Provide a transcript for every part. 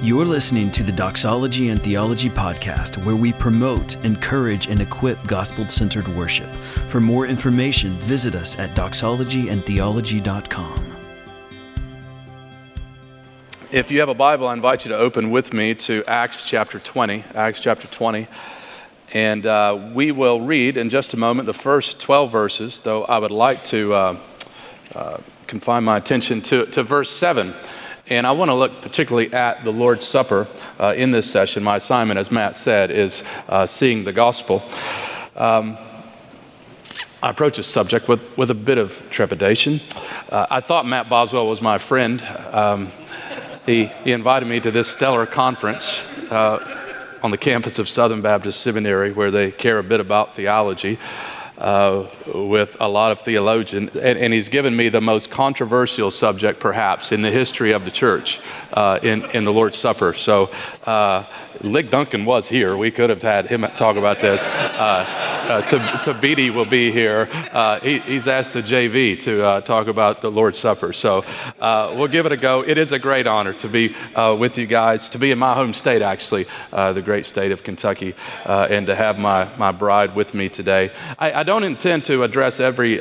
You're listening to the Doxology and Theology Podcast, where we promote, encourage, and equip gospel centered worship. For more information, visit us at doxologyandtheology.com. If you have a Bible, I invite you to open with me to Acts chapter 20. Acts chapter 20. And uh, we will read in just a moment the first 12 verses, though I would like to uh, uh, confine my attention to, to verse 7. And I want to look particularly at the Lord's Supper uh, in this session. My assignment, as Matt said, is uh, seeing the gospel. Um, I approach this subject with, with a bit of trepidation. Uh, I thought Matt Boswell was my friend. Um, he, he invited me to this stellar conference uh, on the campus of Southern Baptist Seminary where they care a bit about theology uh, with a lot of theologians, and, and, he's given me the most controversial subject, perhaps, in the history of the church uh, in, in the Lord's Supper. So, uh, Lig Duncan was here. We could have had him talk about this. Uh, uh, Thabiti will be here. He, he's asked the JV to talk about the Lord's Supper. So we'll give it a go. It is a great honor to be with you guys, to be in my home state, actually, the great state of Kentucky, and to have my, my bride with me today. I, I don't intend to address every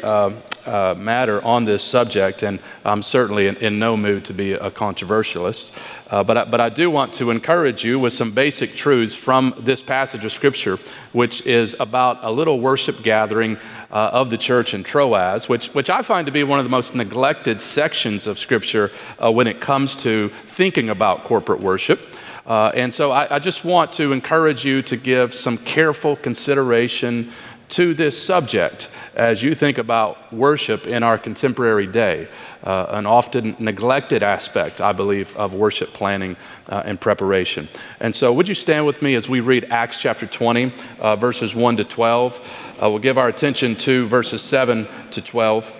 matter on this subject, and I'm certainly in, in no mood to be a controversialist. Uh, but, I, but I do want to encourage you with some basic truths from this passage of Scripture, which is about a little worship gathering uh, of the church in Troas, which, which I find to be one of the most neglected sections of Scripture uh, when it comes to thinking about corporate worship. Uh, and so I, I just want to encourage you to give some careful consideration to this subject as you think about worship in our contemporary day, uh, an often neglected aspect, I believe, of worship planning uh, and preparation. And so, would you stand with me as we read Acts chapter 20, uh, verses 1 to 12? Uh, we'll give our attention to verses 7 to 12.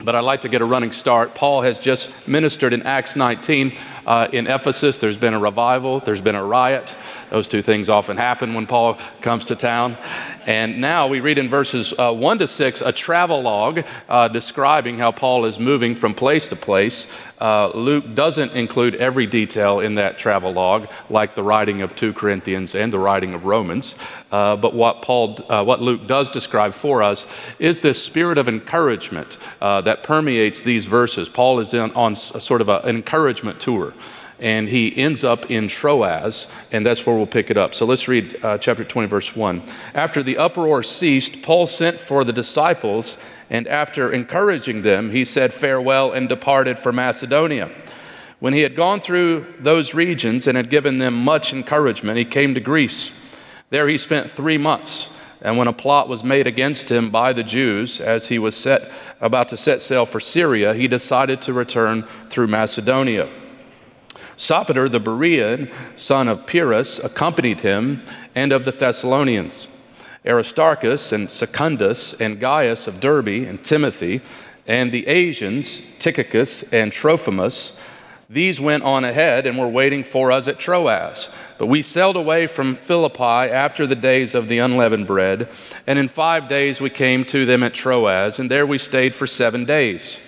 But I'd like to get a running start. Paul has just ministered in Acts 19 uh, in Ephesus. There's been a revival, there's been a riot. Those two things often happen when Paul comes to town. And now we read in verses uh, 1 to 6 a travelogue uh, describing how Paul is moving from place to place. Uh, Luke doesn't include every detail in that travelogue, like the writing of 2 Corinthians and the writing of Romans. Uh, but what, Paul, uh, what Luke does describe for us is this spirit of encouragement uh, that permeates these verses. Paul is in, on a, sort of a, an encouragement tour and he ends up in Troas, and that's where we'll pick it up. So let's read uh, chapter 20, verse 1. After the uproar ceased, Paul sent for the disciples, and after encouraging them, he said farewell and departed for Macedonia. When he had gone through those regions and had given them much encouragement, he came to Greece. There he spent three months. And when a plot was made against him by the Jews, as he was set, about to set sail for Syria, he decided to return through Macedonia. Sopater the Berean, son of Pyrrhus, accompanied him, and of the Thessalonians. Aristarchus and Secundus and Gaius of Derbe and Timothy, and the Asians, Tychicus and Trophimus, these went on ahead and were waiting for us at Troas. But we sailed away from Philippi after the days of the unleavened bread, and in five days we came to them at Troas, and there we stayed for seven days.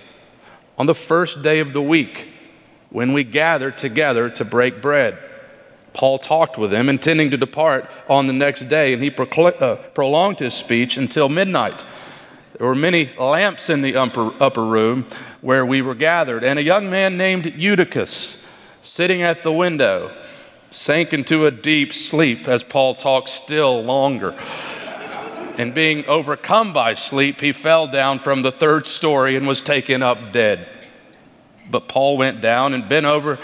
On the first day of the week, when we gathered together to break bread. Paul talked with them, intending to depart on the next day, and he procl- uh, prolonged his speech until midnight. There were many lamps in the upper, upper room where we were gathered, and a young man named Eutychus, sitting at the window, sank into a deep sleep as Paul talked still longer. and being overcome by sleep, he fell down from the third story and was taken up dead. But Paul went down and bent over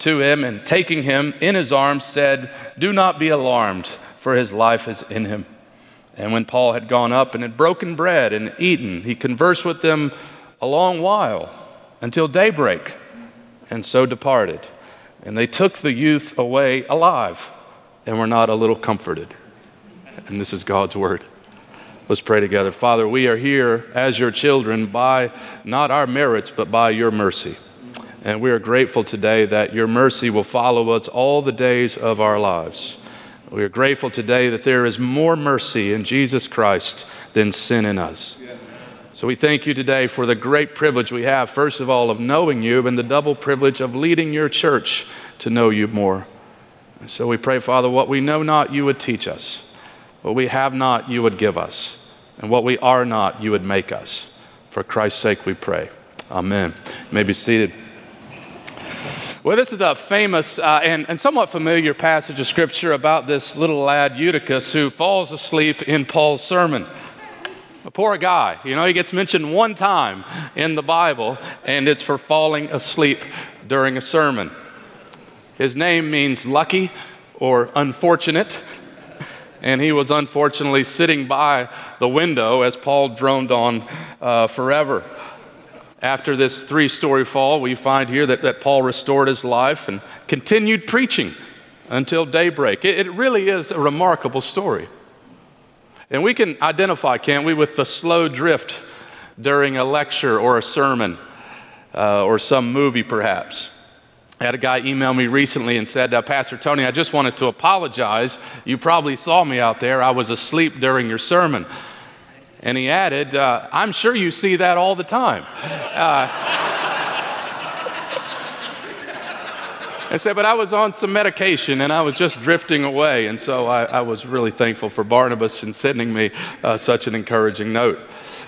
to him and taking him in his arms said, Do not be alarmed, for his life is in him. And when Paul had gone up and had broken bread and eaten, he conversed with them a long while until daybreak, and so departed. And they took the youth away alive and were not a little comforted. And this is God's word. Let's pray together. Father, we are here as your children by not our merits, but by your mercy. And we are grateful today that your mercy will follow us all the days of our lives. We are grateful today that there is more mercy in Jesus Christ than sin in us. So we thank you today for the great privilege we have, first of all, of knowing you and the double privilege of leading your church to know you more. And so we pray, Father, what we know not, you would teach us. What we have not, you would give us. And what we are not, you would make us. For Christ's sake we pray. Amen. You may be seated. Well, this is a famous uh, and, and somewhat familiar passage of Scripture about this little lad, Eutychus, who falls asleep in Paul's sermon. A poor guy. You know, he gets mentioned one time in the Bible, and it's for falling asleep during a sermon. His name means lucky or unfortunate, and he was unfortunately sitting by the window as Paul droned on uh, forever. After this three story fall, we find here that, that Paul restored his life and continued preaching until daybreak. It, it really is a remarkable story. And we can identify, can't we, with the slow drift during a lecture or a sermon uh, or some movie, perhaps. I had a guy email me recently and said, uh, Pastor Tony, I just wanted to apologize. You probably saw me out there. I was asleep during your sermon. And he added, uh, I'm sure you see that all the time. Uh, I said, but I was on some medication and I was just drifting away. And so I, I was really thankful for Barnabas in sending me uh, such an encouraging note.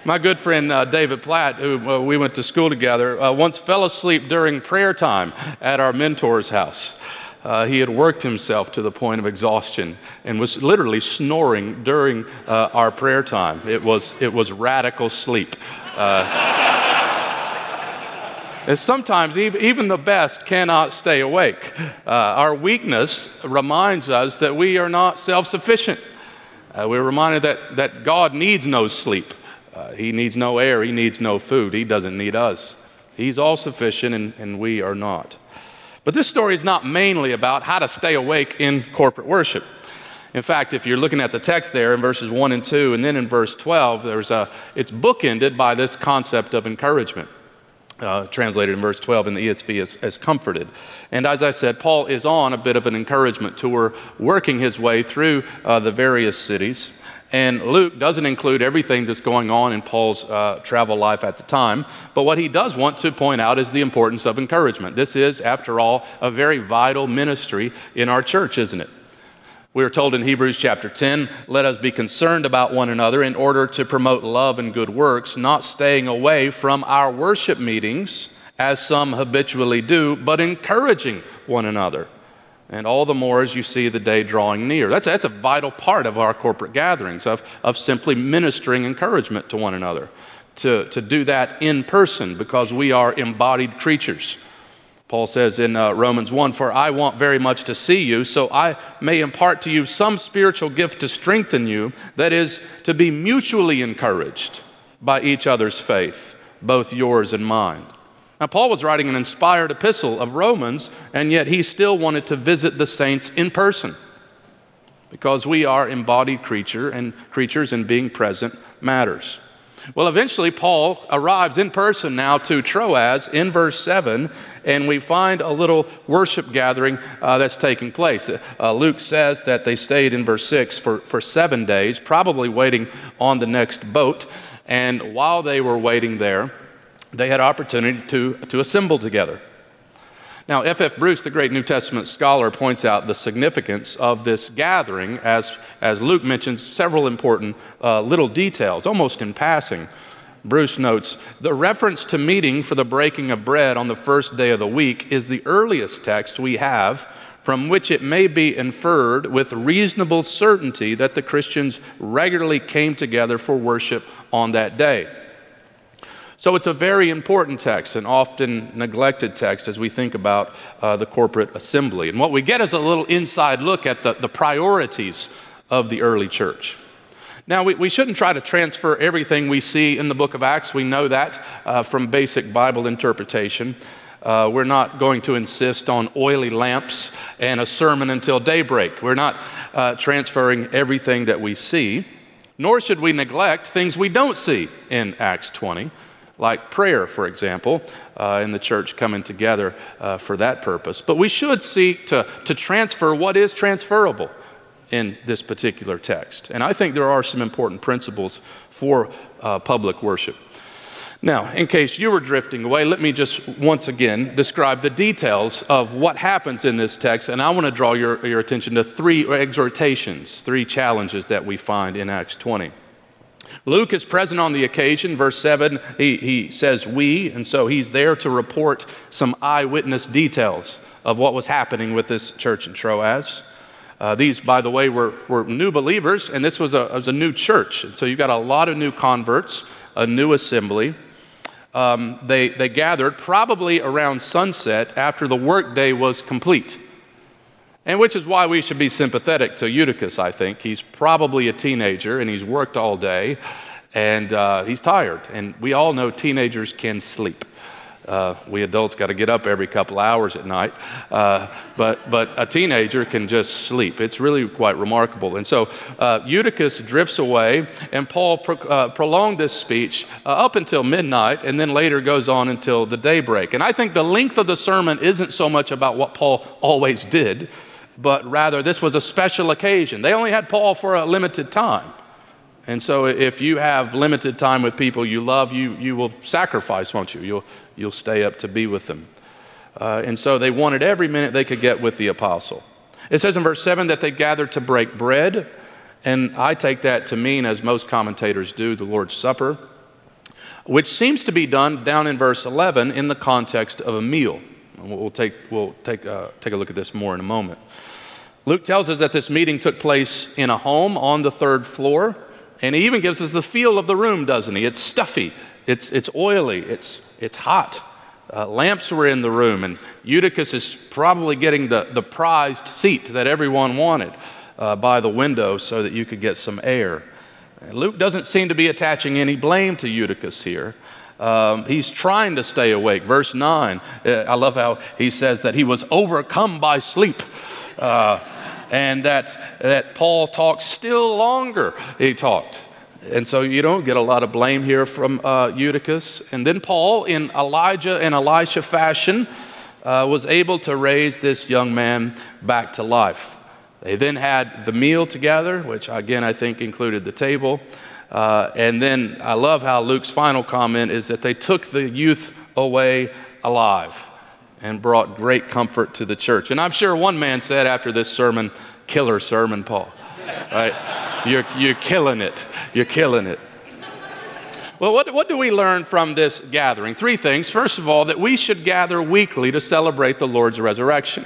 My good friend uh, David Platt, who uh, we went to school together, uh, once fell asleep during prayer time at our mentor's house. Uh, he had worked himself to the point of exhaustion and was literally snoring during uh, our prayer time. It was, it was radical sleep. is sometimes even the best cannot stay awake. Uh, our weakness reminds us that we are not self sufficient. Uh, we're reminded that, that God needs no sleep, uh, He needs no air, He needs no food, He doesn't need us. He's all sufficient, and, and we are not. But this story is not mainly about how to stay awake in corporate worship. In fact, if you're looking at the text there in verses 1 and 2, and then in verse 12, there's a, it's bookended by this concept of encouragement uh, translated in verse 12 in the ESV as, as comforted. And as I said, Paul is on a bit of an encouragement tour, working his way through uh, the various cities. And Luke doesn't include everything that's going on in Paul's uh, travel life at the time, but what he does want to point out is the importance of encouragement. This is, after all, a very vital ministry in our church, isn't it? We are told in Hebrews chapter 10, let us be concerned about one another in order to promote love and good works, not staying away from our worship meetings as some habitually do, but encouraging one another. And all the more as you see the day drawing near. That's, that's a vital part of our corporate gatherings, of, of simply ministering encouragement to one another. To, to do that in person because we are embodied creatures. Paul says in uh, Romans 1 For I want very much to see you, so I may impart to you some spiritual gift to strengthen you, that is, to be mutually encouraged by each other's faith, both yours and mine. Now, Paul was writing an inspired epistle of Romans, and yet he still wanted to visit the saints in person because we are embodied creature and creatures and being present matters. Well, eventually, Paul arrives in person now to Troas in verse 7, and we find a little worship gathering uh, that's taking place. Uh, Luke says that they stayed in verse 6 for, for seven days, probably waiting on the next boat. And while they were waiting there, they had opportunity to, to assemble together. Now, F.F. Bruce, the great New Testament scholar, points out the significance of this gathering as, as Luke mentions several important uh, little details, almost in passing. Bruce notes the reference to meeting for the breaking of bread on the first day of the week is the earliest text we have from which it may be inferred with reasonable certainty that the Christians regularly came together for worship on that day. So it's a very important text, an often neglected text as we think about uh, the corporate assembly. And what we get is a little inside look at the, the priorities of the early church. Now, we, we shouldn't try to transfer everything we see in the book of Acts. We know that uh, from basic Bible interpretation. Uh, we're not going to insist on oily lamps and a sermon until daybreak. We're not uh, transferring everything that we see, nor should we neglect things we don't see in Acts 20 like prayer, for example, uh, in the church coming together uh, for that purpose. But we should seek to, to transfer what is transferable in this particular text. And I think there are some important principles for uh, public worship. Now, in case you were drifting away, let me just once again describe the details of what happens in this text. And I want to draw your, your attention to three exhortations, three challenges that we find in Acts 20. Luke is present on the occasion. Verse 7, he, he says, We, and so he's there to report some eyewitness details of what was happening with this church in Troas. Uh, these, by the way, were, were new believers, and this was a, was a new church. And so you've got a lot of new converts, a new assembly um, they, they gathered probably around sunset after the workday was complete. And which is why we should be sympathetic to Eutychus, I think. He's probably a teenager and he's worked all day and uh, he's tired. And we all know teenagers can sleep. Uh, we adults got to get up every couple hours at night, uh, but, but a teenager can just sleep. It's really quite remarkable. And so uh, Eutychus drifts away, and Paul pro- uh, prolonged this speech uh, up until midnight, and then later goes on until the daybreak. And I think the length of the sermon isn't so much about what Paul always did, but rather this was a special occasion. They only had Paul for a limited time. And so, if you have limited time with people you love, you, you will sacrifice, won't you? You'll, you'll stay up to be with them. Uh, and so, they wanted every minute they could get with the apostle. It says in verse 7 that they gathered to break bread. And I take that to mean, as most commentators do, the Lord's Supper, which seems to be done down in verse 11 in the context of a meal. We'll take, we'll take, uh, take a look at this more in a moment. Luke tells us that this meeting took place in a home on the third floor. And he even gives us the feel of the room, doesn't he? It's stuffy, it's, it's oily, it's, it's hot. Uh, lamps were in the room, and Eutychus is probably getting the, the prized seat that everyone wanted uh, by the window so that you could get some air. And Luke doesn't seem to be attaching any blame to Eutychus here. Um, he's trying to stay awake. Verse 9, uh, I love how he says that he was overcome by sleep. Uh, and that, that Paul talked still longer, he talked. And so you don't get a lot of blame here from uh, Eutychus. And then Paul, in Elijah and Elisha fashion, uh, was able to raise this young man back to life. They then had the meal together, which again I think included the table. Uh, and then I love how Luke's final comment is that they took the youth away alive and brought great comfort to the church. And I'm sure one man said after this sermon, killer sermon, Paul. Right? You're, you're killing it. You're killing it. Well, what, what do we learn from this gathering? Three things. First of all, that we should gather weekly to celebrate the Lord's resurrection.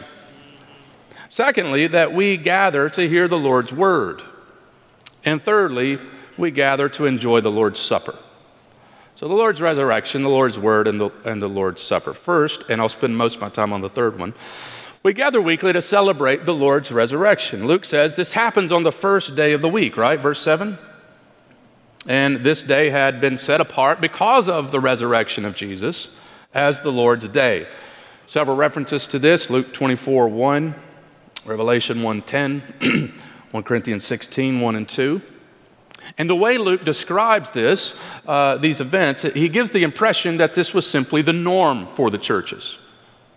Secondly, that we gather to hear the Lord's word. And thirdly, we gather to enjoy the Lord's Supper. So the Lord's resurrection, the Lord's word, and the, and the Lord's supper. First, and I'll spend most of my time on the third one, we gather weekly to celebrate the Lord's resurrection. Luke says this happens on the first day of the week, right? Verse 7. And this day had been set apart because of the resurrection of Jesus as the Lord's day. Several references to this Luke 24 1, Revelation 1 10, 1 Corinthians 16 1 and 2. And the way Luke describes this, uh, these events, he gives the impression that this was simply the norm for the churches.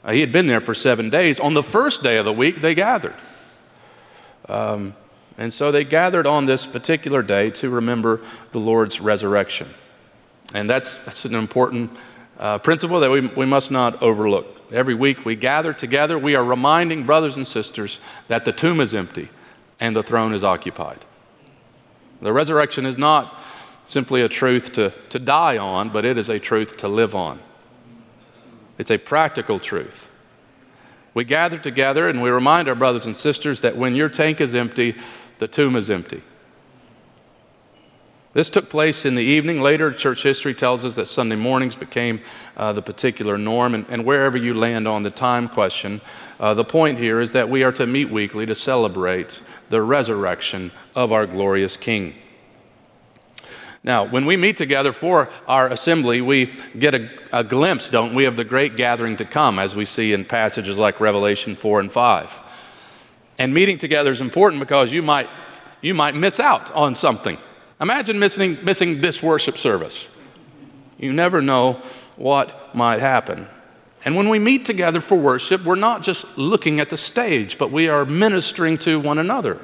Uh, he had been there for seven days. On the first day of the week, they gathered. Um, and so they gathered on this particular day to remember the Lord's resurrection. And that's, that's an important uh, principle that we, we must not overlook. Every week we gather together, we are reminding brothers and sisters that the tomb is empty and the throne is occupied. The resurrection is not simply a truth to, to die on, but it is a truth to live on. It's a practical truth. We gather together and we remind our brothers and sisters that when your tank is empty, the tomb is empty. This took place in the evening. Later, church history tells us that Sunday mornings became uh, the particular norm. And, and, wherever you land on the time question, uh, the point here is that we are to meet weekly to celebrate the resurrection of our glorious King. Now, when we meet together for our assembly, we get a, a, glimpse, don't we, of the great gathering to come, as we see in passages like Revelation 4 and 5. And meeting together is important because you might, you might miss out on something. Imagine missing, missing this worship service. You never know what might happen. And when we meet together for worship, we're not just looking at the stage, but we are ministering to one another.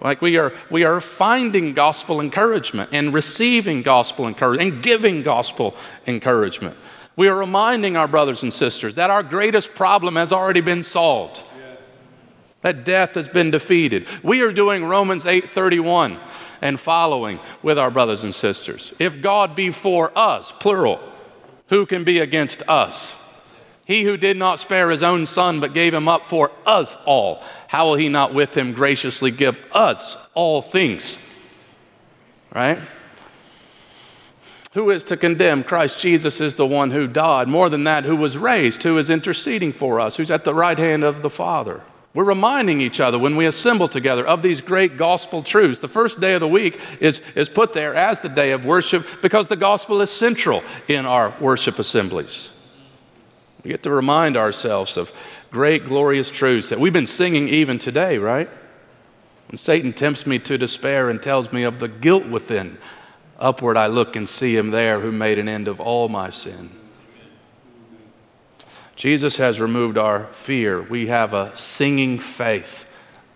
Like we are, we are finding gospel encouragement and receiving gospel encouragement and giving gospel encouragement. We are reminding our brothers and sisters that our greatest problem has already been solved. That death has been defeated. We are doing Romans 8:31 and following with our brothers and sisters. If God be for us, plural, who can be against us? He who did not spare his own son, but gave him up for us all, how will he not with him graciously give us all things? Right? Who is to condemn? Christ Jesus is the one who died. More than that, who was raised, who is interceding for us, who's at the right hand of the Father. We're reminding each other when we assemble together of these great gospel truths. The first day of the week is, is put there as the day of worship because the gospel is central in our worship assemblies. We get to remind ourselves of great, glorious truths that we've been singing even today, right? When Satan tempts me to despair and tells me of the guilt within, upward I look and see him there who made an end of all my sin. Jesus has removed our fear. We have a singing faith,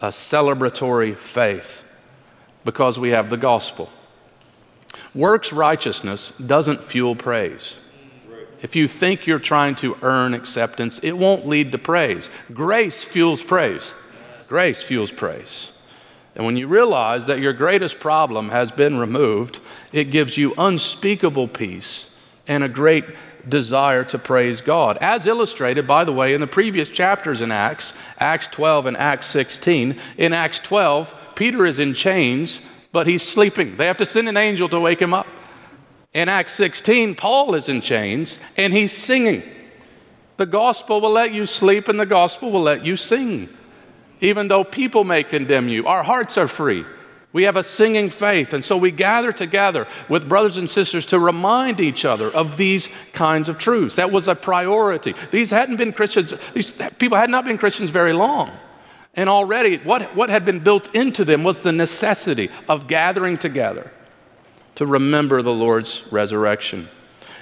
a celebratory faith, because we have the gospel. Works righteousness doesn't fuel praise. If you think you're trying to earn acceptance, it won't lead to praise. Grace fuels praise. Grace fuels praise. And when you realize that your greatest problem has been removed, it gives you unspeakable peace and a great desire to praise God. As illustrated, by the way, in the previous chapters in Acts, Acts 12 and Acts 16. In Acts 12, Peter is in chains, but he's sleeping. They have to send an angel to wake him up. In Acts 16, Paul is in chains and he's singing. The gospel will let you sleep and the gospel will let you sing. Even though people may condemn you, our hearts are free. We have a singing faith, and so we gather together with brothers and sisters to remind each other of these kinds of truths. That was a priority. These hadn't been Christians, these people had not been Christians very long. And already, what, what had been built into them was the necessity of gathering together to remember the Lord's resurrection.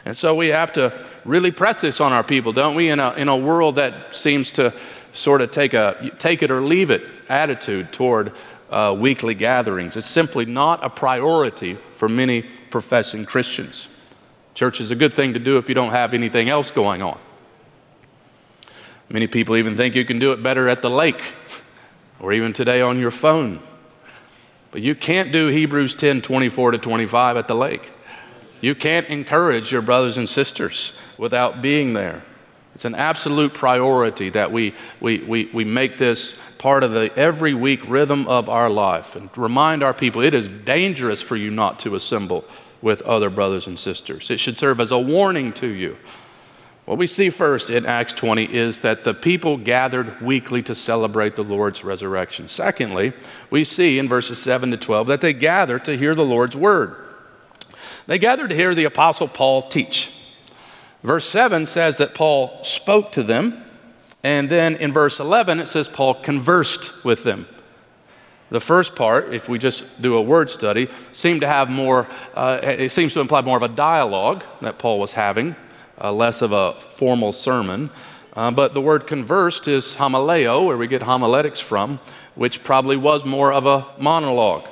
And so we have to really press this on our people, don't we? In a, in a world that seems to sort of take a take it or leave it attitude toward uh, weekly gatherings. It's simply not a priority for many professing Christians. Church is a good thing to do if you don't have anything else going on. Many people even think you can do it better at the lake or even today on your phone. But you can't do Hebrews 10 24 to 25 at the lake. You can't encourage your brothers and sisters without being there. It's an absolute priority that we, we, we, we make this part of the every week rhythm of our life and remind our people it is dangerous for you not to assemble with other brothers and sisters. It should serve as a warning to you what we see first in Acts 20 is that the people gathered weekly to celebrate the Lord's resurrection. Secondly, we see in verses 7 to 12 that they gathered to hear the Lord's word. They gathered to hear the Apostle Paul teach. Verse 7 says that Paul spoke to them, and then in verse 11 it says Paul conversed with them. The first part, if we just do a word study, seemed to have more, uh, it seems to imply more of a dialogue that Paul was having uh, less of a formal sermon. Uh, but the word conversed is homileo, where we get homiletics from, which probably was more of a monologue.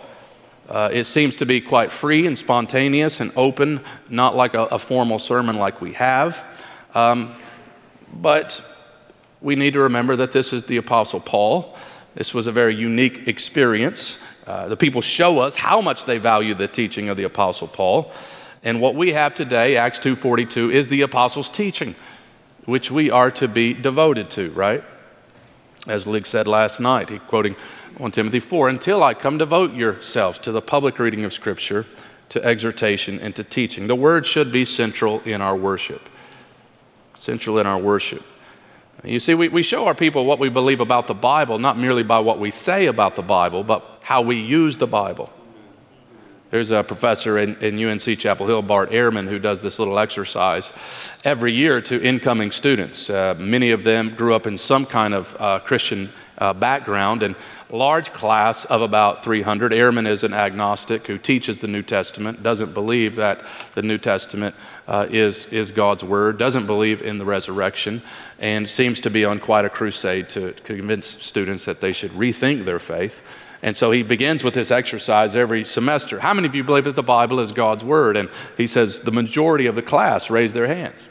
Uh, it seems to be quite free and spontaneous and open, not like a, a formal sermon like we have. Um, but we need to remember that this is the Apostle Paul. This was a very unique experience. Uh, the people show us how much they value the teaching of the Apostle Paul. And what we have today, Acts 2:42, is the apostles' teaching, which we are to be devoted to, right? As Lig said last night, he quoting 1 Timothy 4, until I come devote yourselves to the public reading of Scripture, to exhortation, and to teaching. The word should be central in our worship. Central in our worship. You see, we, we show our people what we believe about the Bible, not merely by what we say about the Bible, but how we use the Bible. There's a professor in, in, UNC Chapel Hill, Bart Ehrman, who does this little exercise every year to incoming students. Uh, many of them grew up in some kind of uh, Christian uh, background, and large class of about 300. Ehrman is an agnostic who teaches the New Testament, doesn't believe that the New Testament uh, is, is God's word, doesn't believe in the resurrection, and seems to be on quite a crusade to convince students that they should rethink their faith. And so he begins with this exercise every semester. How many of you believe that the Bible is God's Word? And he says the majority of the class raise their hands.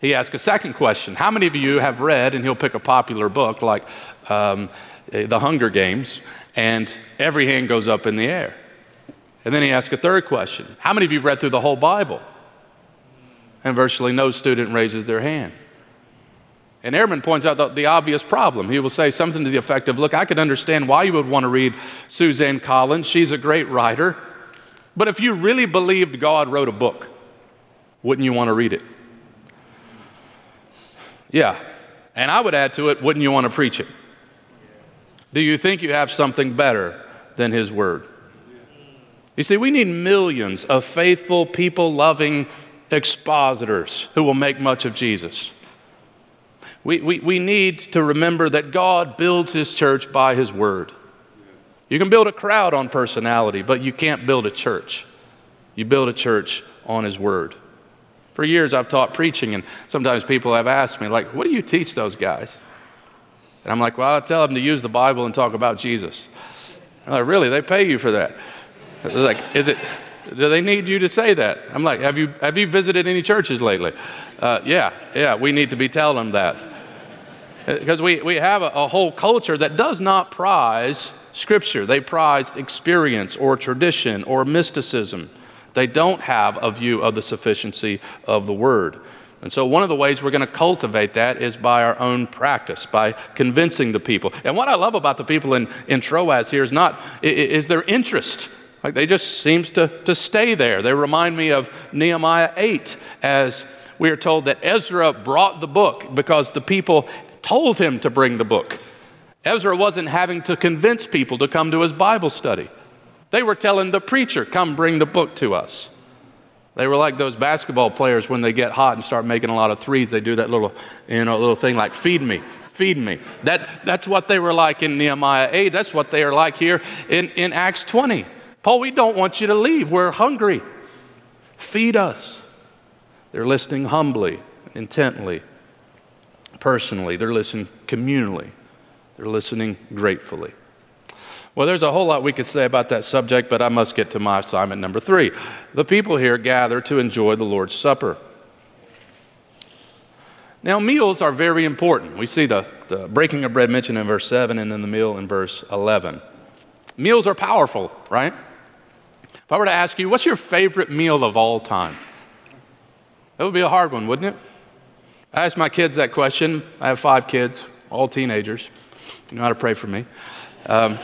He asks a second question How many of you have read, and he'll pick a popular book like um, Uh, the Hunger Games, and every hand goes up in the air? And then he asks a third question How many of you read through the whole Bible? And virtually no student raises their hand. And Ehrman points out the, the, obvious problem. He will say something to the effect of Look, I can understand why you would want to read Suzanne Collins. She's a great writer. But if you really believed God wrote a book, wouldn't you want to read it? Yeah. And I would add to it, wouldn't you want to preach it? Do you think you have something better than His Word? You see, we need millions of faithful, people loving expositors who will make much of Jesus. We, we, we need to remember that God builds His church by His Word. You can build a crowd on personality, but you can't build a church. You build a church on His Word. For years, I've taught preaching, and sometimes people have asked me, like, what do you teach those guys? And I'm like, well, I tell them to use the Bible and talk about Jesus. I'm like, really? They pay you for that? They're like, is it, do they need you to say that? I'm like, have you, have you visited any churches lately? Uh, yeah, yeah, we need to be telling them that. Because we, we have a, a whole culture that does not prize Scripture, they prize experience or tradition or mysticism. They don't have a view of the sufficiency of the Word. And so, one of the ways we're going to cultivate that is by our own practice, by convincing the people. And what I love about the people in, in Troas here is not is their interest. Like they just seems to, to stay there. They remind me of Nehemiah 8 as we are told that Ezra brought the book because the people told him to bring the book. Ezra wasn't having to convince people to come to his Bible study. They were telling the preacher, Come bring the book to us. They were like those basketball players when they get hot and start making a lot of threes. They do that little, you know, little thing like, Feed me, feed me. That, that's what they were like in Nehemiah 8. That's what they are like here in, in Acts 20. Paul, we don't want you to leave. We're hungry. Feed us. They're listening humbly, intently, personally. They're listening communally. They're listening gratefully. Well, there's a whole lot we could say about that subject, but I must get to my assignment number three. The people here gather to enjoy the Lord's Supper. Now, meals are very important. We see the, the breaking of bread mentioned in verse 7 and then the meal in verse 11. Meals are powerful, right? If I were to ask you, what's your favorite meal of all time? That would be a hard one, wouldn't it? I ask my kids that question. I have five kids, all teenagers. You know how to pray for me. Um,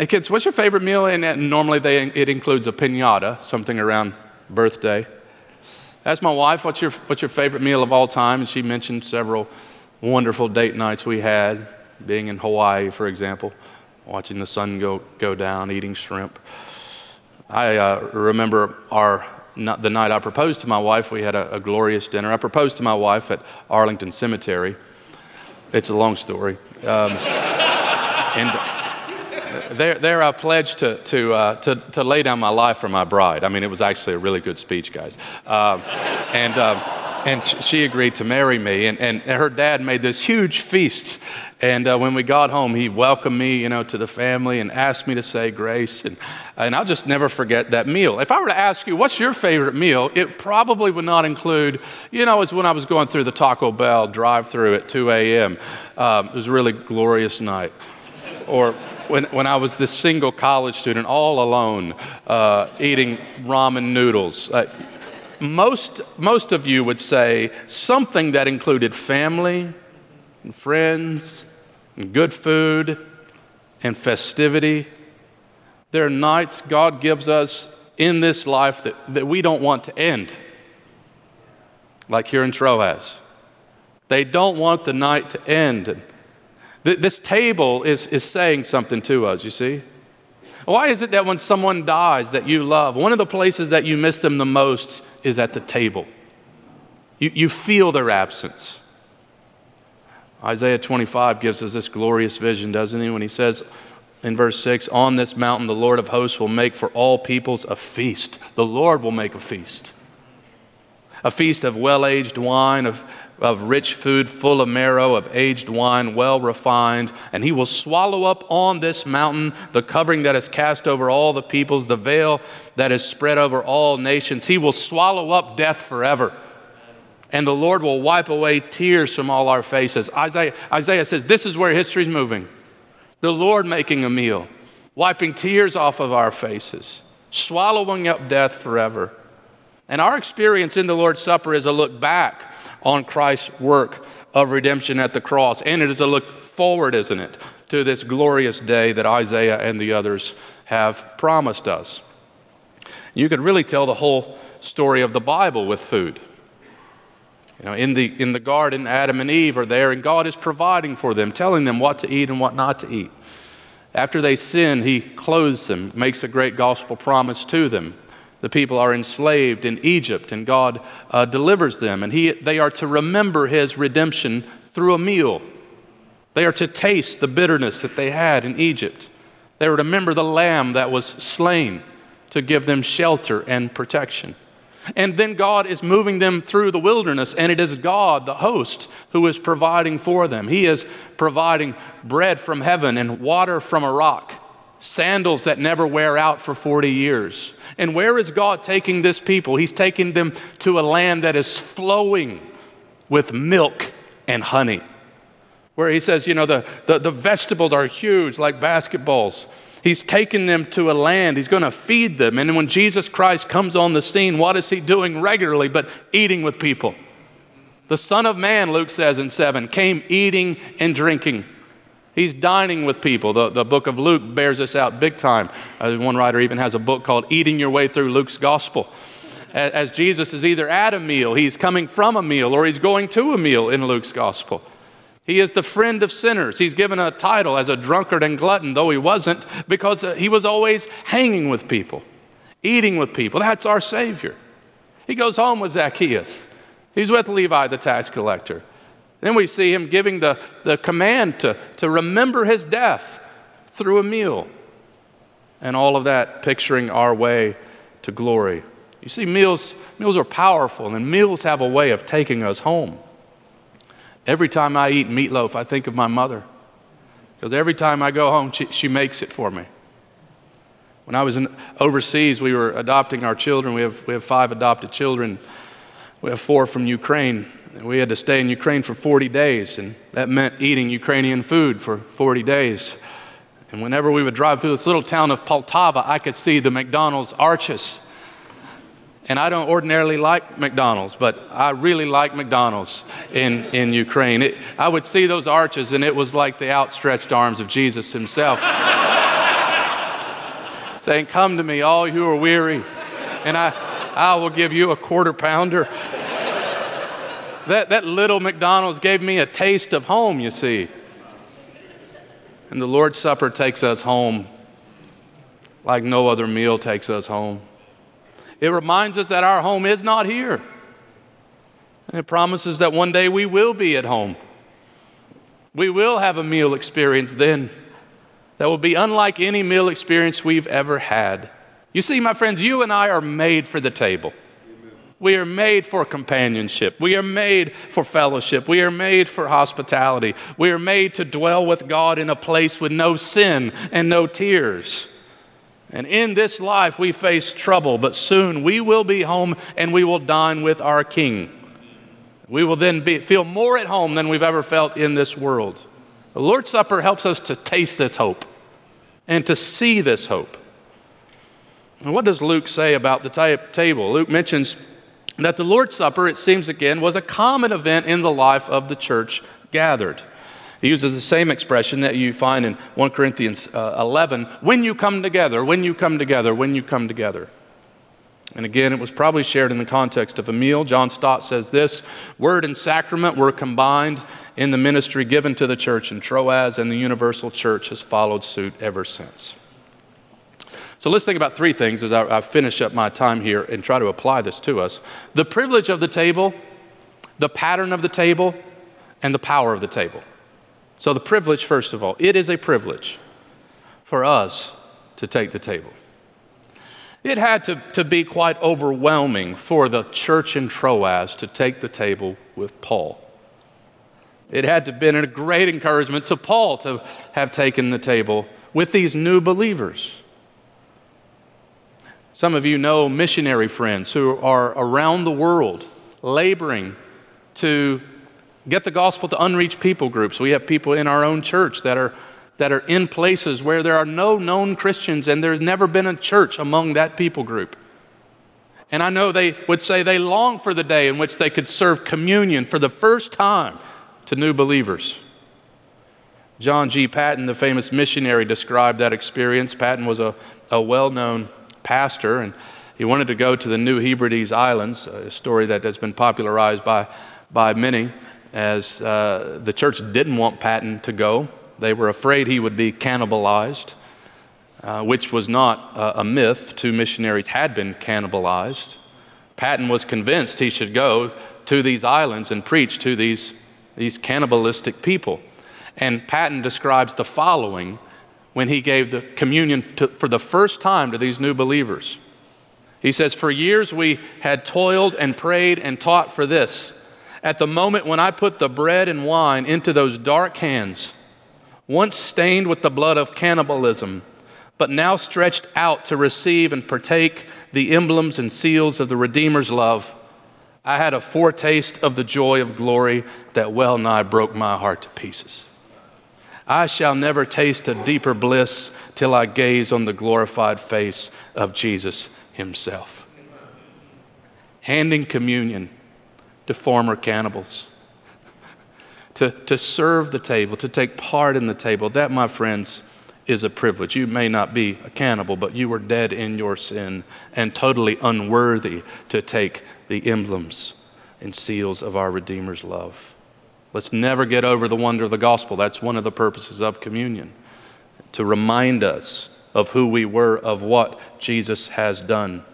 Hey kids, what's your favorite meal? And normally they, it includes a pinata, something around birthday. Ask my wife, what's your, what's your favorite meal of all time? And she mentioned several wonderful date nights we had, being in Hawaii, for example, watching the sun go, go down, eating shrimp. I uh, remember our, the night I proposed to my wife, we had a, a glorious dinner. I proposed to my wife at Arlington Cemetery. It's a long story. Um, and there, there I pledged to, to, uh, to, to, lay down my life for my bride. I mean, it was actually a really good speech, guys. Um, and, um, and she agreed to marry me. And, and her dad made this huge feast. And uh, when we got home, he welcomed me, you know, to the family and asked me to say grace. And, and I'll just never forget that meal. If I were to ask you, what's your favorite meal? It probably would not include, you know, it's when I was going through the Taco Bell drive through at 2 a.m. Um, it was a really glorious night. Or when, when I was this single college student, all alone, uh, eating ramen noodles. Uh, most, most of you would say something that included family and friends and good food and festivity. There are nights God gives us in this life that, that we don't want to end, like here in Troas. They don't want the night to end. This table is, is saying something to us, you see? Why is it that when someone dies that you love, one of the places that you miss them the most is at the table? You, you feel their absence. Isaiah 25 gives us this glorious vision, doesn't he? When he says in verse 6, On this mountain the Lord of hosts will make for all peoples a feast. The Lord will make a feast. A feast of well aged wine, of of rich food, full of marrow, of aged wine, well refined. And he will swallow up on this mountain the covering that is cast over all the peoples, the veil that is spread over all nations. He will swallow up death forever. And the Lord will wipe away tears from all our faces. Isaiah, Isaiah says, This is where history's moving. The Lord making a meal, wiping tears off of our faces, swallowing up death forever. And our experience in the Lord's Supper is a look back on Christ's work of redemption at the cross. And it is a look forward, isn't it, to this glorious day that Isaiah and the others have promised us. You could really tell the whole story of the Bible with food. You know, in the, in the garden, Adam and Eve are there, and God is providing for them, telling them what to eat and what not to eat. After they sin, He clothes them, makes a great gospel promise to them. The people are enslaved in Egypt, and God uh, delivers them, and he, they are to remember His redemption through a meal. They are to taste the bitterness that they had in Egypt. They are to remember the lamb that was slain to give them shelter and protection. And then God is moving them through the wilderness, and it is God, the host, who is providing for them. He is providing bread from heaven and water from a rock, sandals that never wear out for 40 years. And where is God taking this people? He's taking them to a land that is flowing with milk and honey. Where he says, you know, the, the, the vegetables are huge, like basketballs. He's taken them to a land. He's going to feed them. And when Jesus Christ comes on the scene, what is he doing regularly but eating with people? The Son of Man, Luke says in 7, came eating and drinking. He's dining with people. The, the book of Luke bears this out big time. Uh, one writer even has a book called Eating Your Way Through Luke's Gospel. As, as Jesus is either at a meal, he's coming from a meal, or he's going to a meal in Luke's Gospel. He is the friend of sinners. He's given a title as a drunkard and glutton, though he wasn't, because uh, he was always hanging with people, eating with people. That's our Savior. He goes home with Zacchaeus. He's with Levi, the tax collector. Then we see him giving the, the command to, to remember his death through a meal. And all of that picturing our way to glory. You see, meals, meals are powerful, and meals have a way of taking us home. Every time I eat meatloaf, I think of my mother. Because every time I go home, she, she makes it for me. When I was in, overseas, we were adopting our children. We have, we have five adopted children. We have four from Ukraine. We had to stay in Ukraine for 40 days, and that meant eating Ukrainian food for 40 days. And whenever we would drive through this little town of Poltava, I could see the McDonald's arches and I don't ordinarily like McDonald's, but I really like McDonald's in, in Ukraine. It, I would see those arches, and it was like the outstretched arms of Jesus himself saying, Come to me, all you who are weary, and I, I will give you a quarter pounder. That, that little McDonald's gave me a taste of home, you see. And the Lord's Supper takes us home like no other meal takes us home. It reminds us that our home is not here. And it promises that one day we will be at home. We will have a meal experience then that will be unlike any meal experience we've ever had. You see, my friends, you and I are made for the table. We are made for companionship. We are made for fellowship. We are made for hospitality. We are made to dwell with God in a place with no sin and no tears. And in this life, we face trouble, but soon we will be home and we will dine with our King. We will then be, feel more at home than we've ever felt in this world. The Lord's Supper helps us to taste this hope and to see this hope. And what does Luke say about the ta- table? Luke mentions that the Lord's Supper, it seems again, was a common event in the life of the church gathered. He uses the same expression that you find in 1 Corinthians uh, 11 when you come together, when you come together, when you come together. And again, it was probably shared in the context of a meal. John Stott says this Word and sacrament were combined in the ministry given to the church in Troas, and the universal church has followed suit ever since. So let's think about three things as I, I finish up my time here and try to apply this to us the privilege of the table, the pattern of the table, and the power of the table. So, the privilege, first of all, it is a privilege for us to take the table. It had to, to be quite overwhelming for the church in Troas to take the table with Paul. It had to have been a great encouragement to Paul to have taken the table with these new believers. Some of you know missionary friends who are around the world laboring to get the gospel to unreached people groups. We have people in our own church that are, that are in places where there are no known Christians and there's never been a church among that people group. And I know they would say they long for the day in which they could serve communion for the first time to new believers. John G. Paton, the famous missionary, described that experience. Paton was a, a well known pastor, and he wanted to go to the New Hebrides Islands, a story that has been popularized by, by many, as uh, the church didn't want Paton to go. They were afraid he would be cannibalized, uh, which was not a myth. Two missionaries had been cannibalized. Paton was convinced he should go to these islands and preach to these, these cannibalistic people. And Paton describes the following when he gave the communion to, for the first time to these new believers. He says, For years we had toiled and prayed and taught for this. At the moment when I put the bread and wine into those dark hands, once stained with the blood of cannibalism, but now stretched out to receive and partake the emblems and seals of the Redeemer's love, I had a foretaste of the joy of glory that well nigh broke my heart to pieces. I shall never taste a deeper bliss till I gaze on the glorified face of Jesus himself. Handing communion to former cannibals, to, to serve the table, to take part in the table, that, my friends, is a privilege. You may not be a cannibal, but you were dead in your sin and totally unworthy to take the emblems and seals of our Redeemer's love. Let's never get over the wonder of the gospel. That's one of the purposes of communion to remind us of who we were, of what Jesus has done.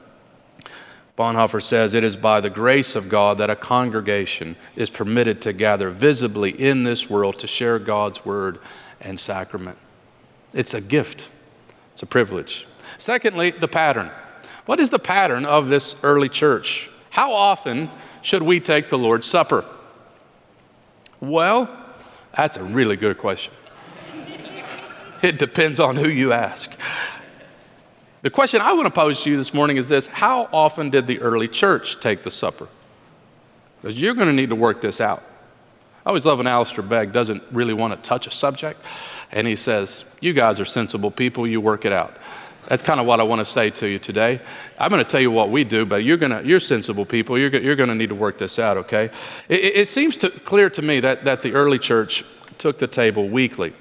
Bonhoeffer says it is by the grace of God that a congregation is permitted to gather visibly in this world to share God's word and sacrament. It's a gift, it's a privilege. Secondly, the pattern. What is the pattern of this early church? How often should we take the Lord's Supper? Well, that's a really good question. it depends on who you ask. The question I want to pose to you this morning is this How often did the early church take the supper? Because you're going to need to work this out. I always love when Alistair Begg doesn't really want to touch a subject, and he says, You guys are sensible people, you work it out. That's kind of what I want to say to you today. I'm going to tell you what we do, but you're, going to, you're sensible people. You're, you're going to need to work this out, okay? It, it seems to, clear to me that, that the early church took the table weekly.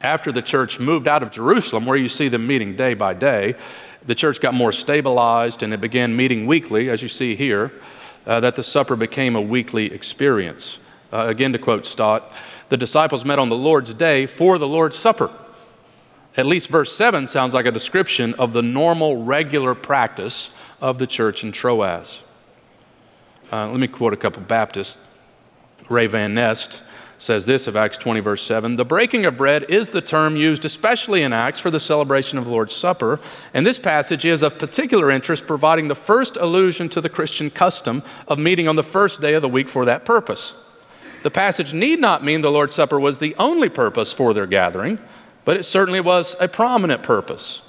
After the church moved out of Jerusalem, where you see them meeting day by day, the church got more stabilized and it began meeting weekly, as you see here, uh, that the supper became a weekly experience. Uh, again, to quote Stott, the disciples met on the Lord's day for the Lord's Supper. At least verse 7 sounds like a description of the normal, regular practice of the church in Troas. Uh, let me quote a couple Baptists. Ray Van Nest says this of Acts 20, verse 7 The breaking of bread is the term used especially in Acts for the celebration of the Lord's Supper, and this passage is of particular interest, providing the first allusion to the Christian custom of meeting on the first day of the week for that purpose. The passage need not mean the Lord's Supper was the only purpose for their gathering but it certainly was a prominent purpose.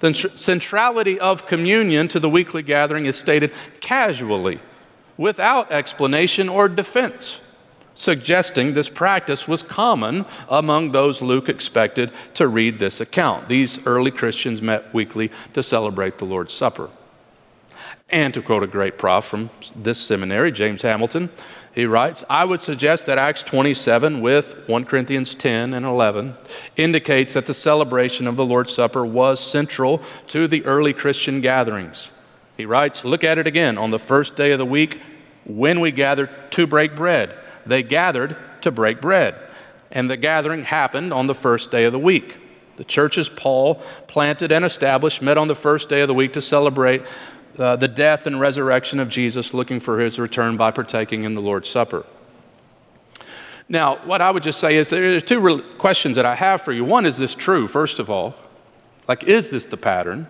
The centrality of communion to the weekly gathering is stated casually, without explanation or defense, suggesting this practice was common among those Luke expected to read this account. These early Christians met weekly to celebrate the Lord's Supper. And to quote a great prof from this seminary, James Hamilton, he writes, I would suggest that Acts 27 with 1 Corinthians 10 and 11 indicates that the celebration of the Lord's Supper was central to the early Christian gatherings. He writes, Look at it again on the first day of the week when we gathered to break bread. They gathered to break bread. And the gathering happened on the first day of the week. The churches Paul planted and established met on the first day of the week to celebrate uh, the death and resurrection of Jesus, looking for his return by partaking in the Lord's Supper. Now, what I would just say is there are two re- questions that I have for you. One, is this true, first of all? Like, is this the pattern?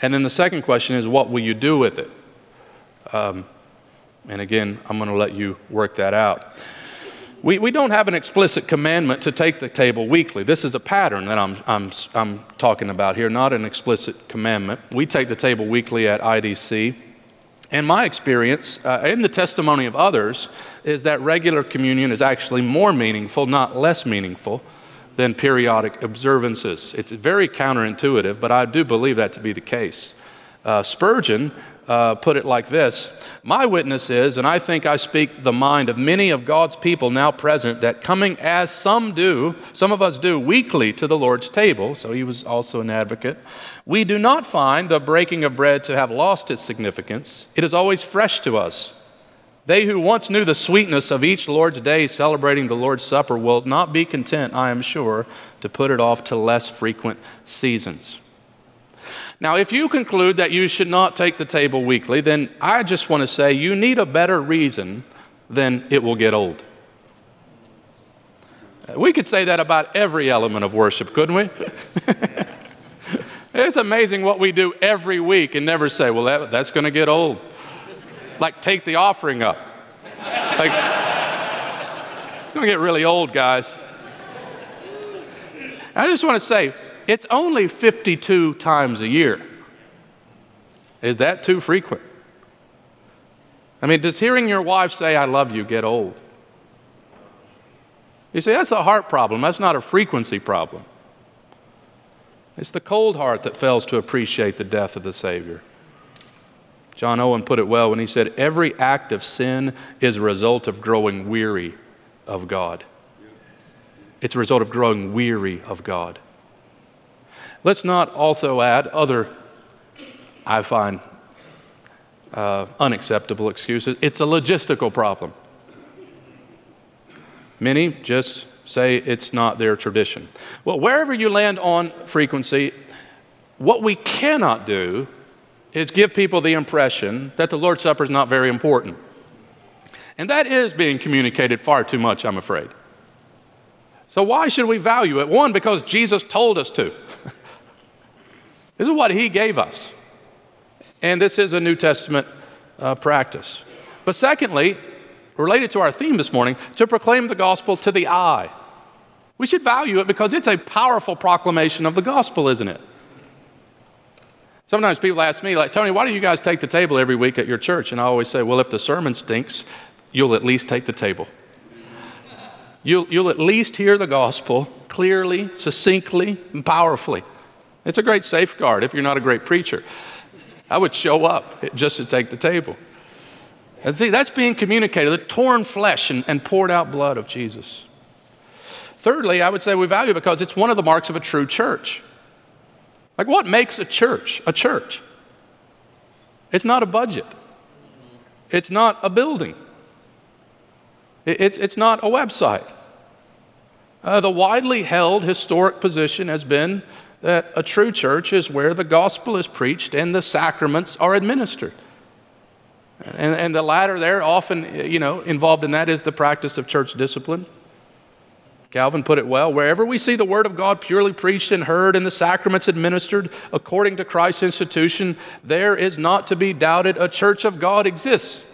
And then the second question is, what will you do with it? Um, and again, I'm going to let you work that out. We, we don't have an explicit commandment to take the table weekly. This is a pattern that I'm, I'm, I'm talking about here, not an explicit commandment. We take the table weekly at IDC. And my experience, uh, and the testimony of others, is that regular communion is actually more meaningful, not less meaningful, than periodic observances. It's very counterintuitive, but I do believe that to be the case. Uh, Spurgeon uh, put it like this My witness is, and I think I speak the mind of many of God's people now present, that coming as some do, some of us do, weekly to the Lord's table, so he was also an advocate, we do not find the breaking of bread to have lost its significance. It is always fresh to us. They who once knew the sweetness of each Lord's day celebrating the Lord's Supper will not be content, I am sure, to put it off to less frequent seasons. Now, if you conclude that you should not take the table weekly, then I just want to say you need a better reason than it will get old. Uh, we could say that about every element of worship, couldn't we? it's amazing what we do every week and never say, well, that, that's going to get old. Like, take the offering up. Like, it's going to get really old, guys. I just want to say, it's only 52 times a year. Is that too frequent? I mean, does hearing your wife say, I love you, get old? You say, that's a heart problem. That's not a frequency problem. It's the cold heart that fails to appreciate the death of the Savior. John Owen put it well when he said, Every act of sin is a result of growing weary of God. It's a result of growing weary of God. Let's not also add other, I find, uh, unacceptable excuses. It's a logistical problem. Many just say it's not their tradition. Well, wherever you land on frequency, what we cannot do is give people the impression that the Lord's Supper is not very important. And that is being communicated far too much, I'm afraid. So, why should we value it? One, because Jesus told us to. This is what he gave us. And this is a New Testament uh, practice. But secondly, related to our theme this morning, to proclaim the gospel to the eye. We should value it because it's a powerful proclamation of the gospel, isn't it? Sometimes people ask me, like, Tony, why do you guys take the table every week at your church? And I always say, well, if the sermon stinks, you'll at least take the table. You'll, you'll at least hear the gospel clearly, succinctly, and powerfully. It's a great safeguard if you're not a great preacher. I would show up just to take the table. And see, that's being communicated the torn flesh and, and poured out blood of Jesus. Thirdly, I would say we value because it's one of the marks of a true church. Like, what makes a church a church? It's not a budget, it's not a building, it's, it's not a website. Uh, the widely held historic position has been that a true church is where the gospel is preached and the sacraments are administered. And, and the latter there, often, you know, involved in that is the practice of church discipline. Calvin put it well wherever we see the Word of God purely preached and heard and the sacraments administered according to Christ's institution, there is not to be doubted a church of God exists.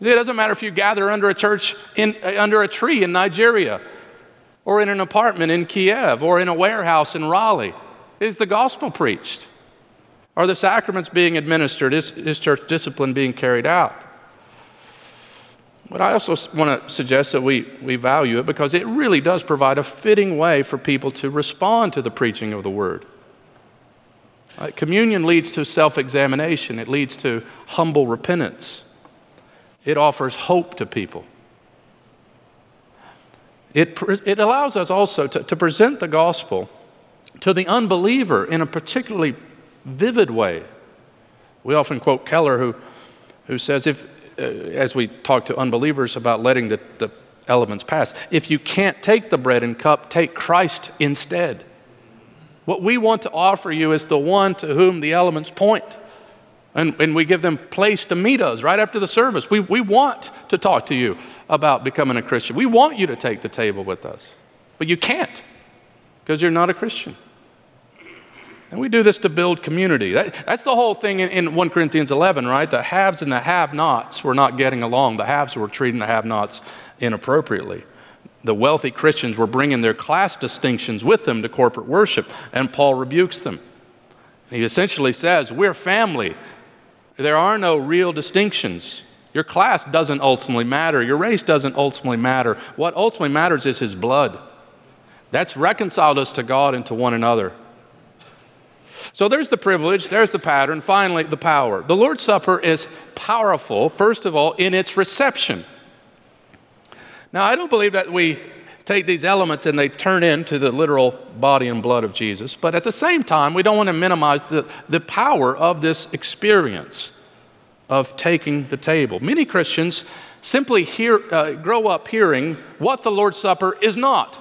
It doesn't matter if you gather under a church in, under a tree in Nigeria or in an apartment in Kiev or in a warehouse in Raleigh? Is the gospel preached? Are the sacraments being administered? Is, is church discipline being carried out? But I also want to suggest that we, we value it because it really does provide a fitting way for people to respond to the preaching of the word. Uh, communion leads to self examination, it leads to humble repentance, it offers hope to people. It, it allows us also to, to present the gospel to the unbeliever in a particularly vivid way. We often quote Keller, who, who says, if, uh, as we talk to unbelievers about letting the, the elements pass, if you can't take the bread and cup, take Christ instead. What we want to offer you is the one to whom the elements point. And, and we give them place to meet us right after the service. We, we want to talk to you about becoming a Christian. We want you to take the table with us, but you can't because you're not a Christian. And we do this to build community. That, that's the whole thing in, in 1 Corinthians 11, right? The haves and the have nots were not getting along. The haves were treating the have nots inappropriately. The wealthy Christians were bringing their class distinctions with them to corporate worship, and Paul rebukes them. He essentially says, We're family. There are no real distinctions. Your class doesn't ultimately matter. Your race doesn't ultimately matter. What ultimately matters is His blood. That's reconciled us to God and to one another. So there's the privilege, there's the pattern, finally, the power. The Lord's Supper is powerful, first of all, in its reception. Now, I don't believe that we take these elements and they turn into the literal body and blood of Jesus, but at the same time, we don't want to minimize the, the power of this experience of taking the table. Many Christians simply hear, uh, grow up hearing what the Lord's Supper is not.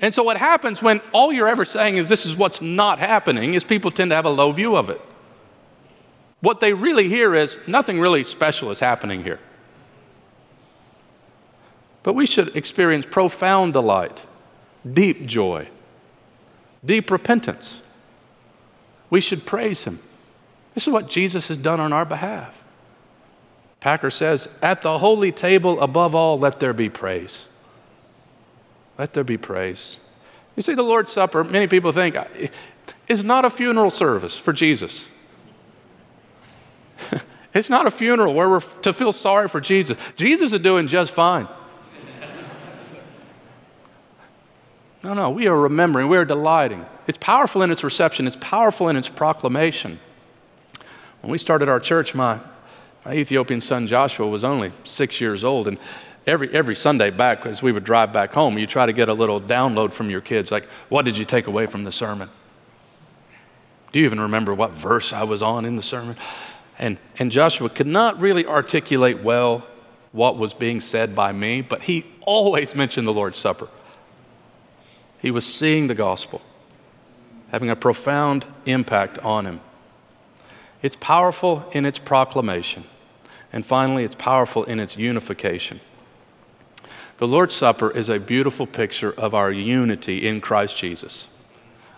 And so, what happens when all you're ever saying is this is what's not happening is people tend to have a low view of it. What they really hear is nothing really special is happening here. But we should experience profound delight, deep joy, deep repentance. We should praise Him. This is what Jesus has done on our behalf. Packer says, At the holy table, above all, let there be praise. Let there be praise. You see, the Lord's Supper, many people think, uh, is not a funeral service for Jesus. it's not a funeral where we're to feel sorry for Jesus. Jesus is doing just fine. No, no, we are remembering, we are delighting. It's powerful in its reception, it's powerful in its proclamation. When we started our church, my, my Ethiopian son Joshua was only six years old, and every, every Sunday back, as we would drive back home, you try to get a little download from your kids like, what did you take away from the sermon? Do you even remember what verse I was on in the sermon? And, and Joshua could not really articulate well what was being said by me, but he always mentioned the Lord's Supper. He was seeing the gospel, having a profound impact on him. It's powerful in its proclamation. And finally, it's powerful in its unification. The Lord's Supper is a beautiful picture of our unity in Christ Jesus,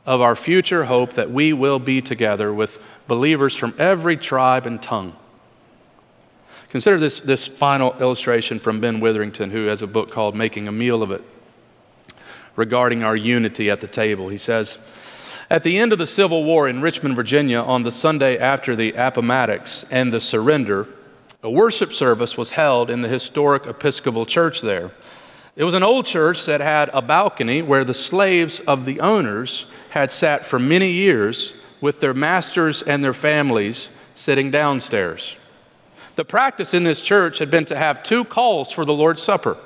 of our future hope that we will be together with believers from every tribe and tongue. Consider this, this final illustration from Ben Witherington, who has a book called Making a Meal of It, regarding our unity at the table. He says, At the end of the Civil War in Richmond, Virginia, on the Sunday after the Appomattox and the surrender, a worship service was held in the historic Episcopal Church there. It was an old church that had a balcony where the slaves of the owners had sat for many years with their masters and their families sitting downstairs. The practice in this church had been to have two calls for the Lord's Supper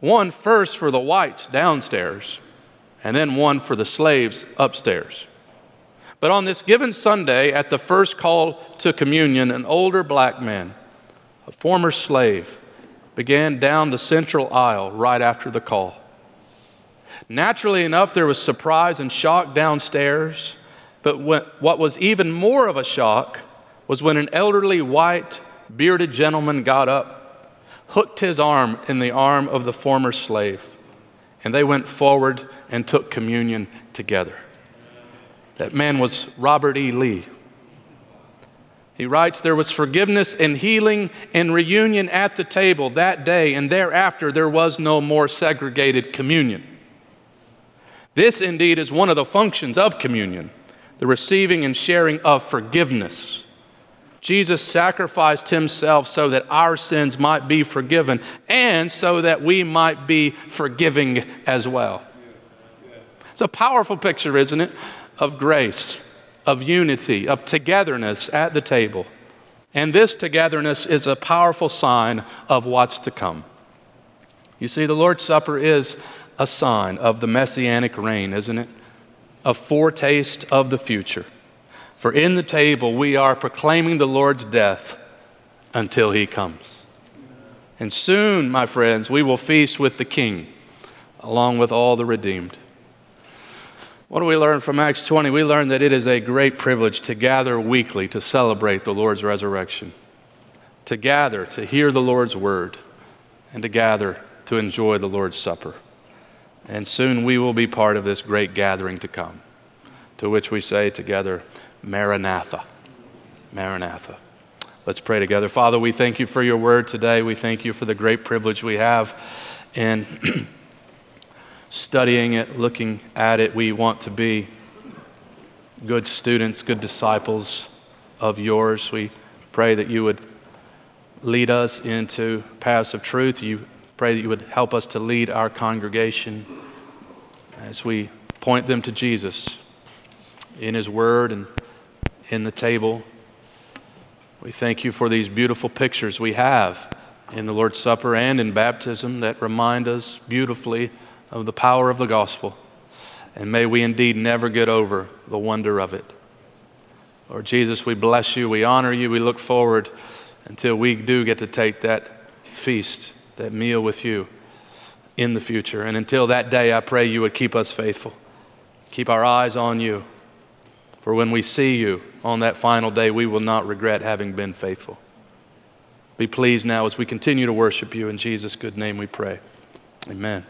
one first for the whites downstairs, and then one for the slaves upstairs. But on this given Sunday, at the first call to communion, an older black man, a former slave, began down the central aisle right after the call. Naturally enough, there was surprise and shock downstairs, but what was even more of a shock was when an elderly white bearded gentleman got up, hooked his arm in the arm of the former slave, and they went forward and took communion together. That man was Robert E. Lee. He writes, There was forgiveness and healing and reunion at the table that day, and thereafter there was no more segregated communion. This indeed is one of the functions of communion the receiving and sharing of forgiveness. Jesus sacrificed himself so that our sins might be forgiven and so that we might be forgiving as well. It's a powerful picture, isn't it, of grace of unity, of togetherness at the table. And this togetherness is a powerful sign of what's to come. You see, the Lord's Supper is a sign of the messianic reign, isn't it? A foretaste of the future. For in the table we are proclaiming the Lord's death until he comes. And soon, my friends, we will feast with the King along with all the redeemed. What do we learn from Acts 20? We learn that it is a great privilege to gather weekly to celebrate the Lord's resurrection, to gather to hear the Lord's word, and to gather to enjoy the Lord's supper. And soon we will be part of this great gathering to come, to which we say together, Maranatha. Maranatha. Let's pray together. Father, we thank you for your word today. We thank you for the great privilege we have in studying it, looking at it. We want to be good students, good disciples of yours. We pray that you would lead us into paths of truth. You pray that you would help us to lead our congregation as we point them to Jesus in his word and in the table. We thank you for these beautiful pictures we have in the Lord's Supper and in baptism that remind us beautifully of the power of the gospel. And may we indeed never get over the wonder of it. Lord Jesus, we bless you, we honor you, we look forward until we do get to take that feast, that meal with you in the future. And until that day, I pray you would keep us faithful, keep our eyes on you. For when we see you on that final day, we will not regret having been faithful. Be pleased now as we continue to worship you. In Jesus' good name we pray. Amen.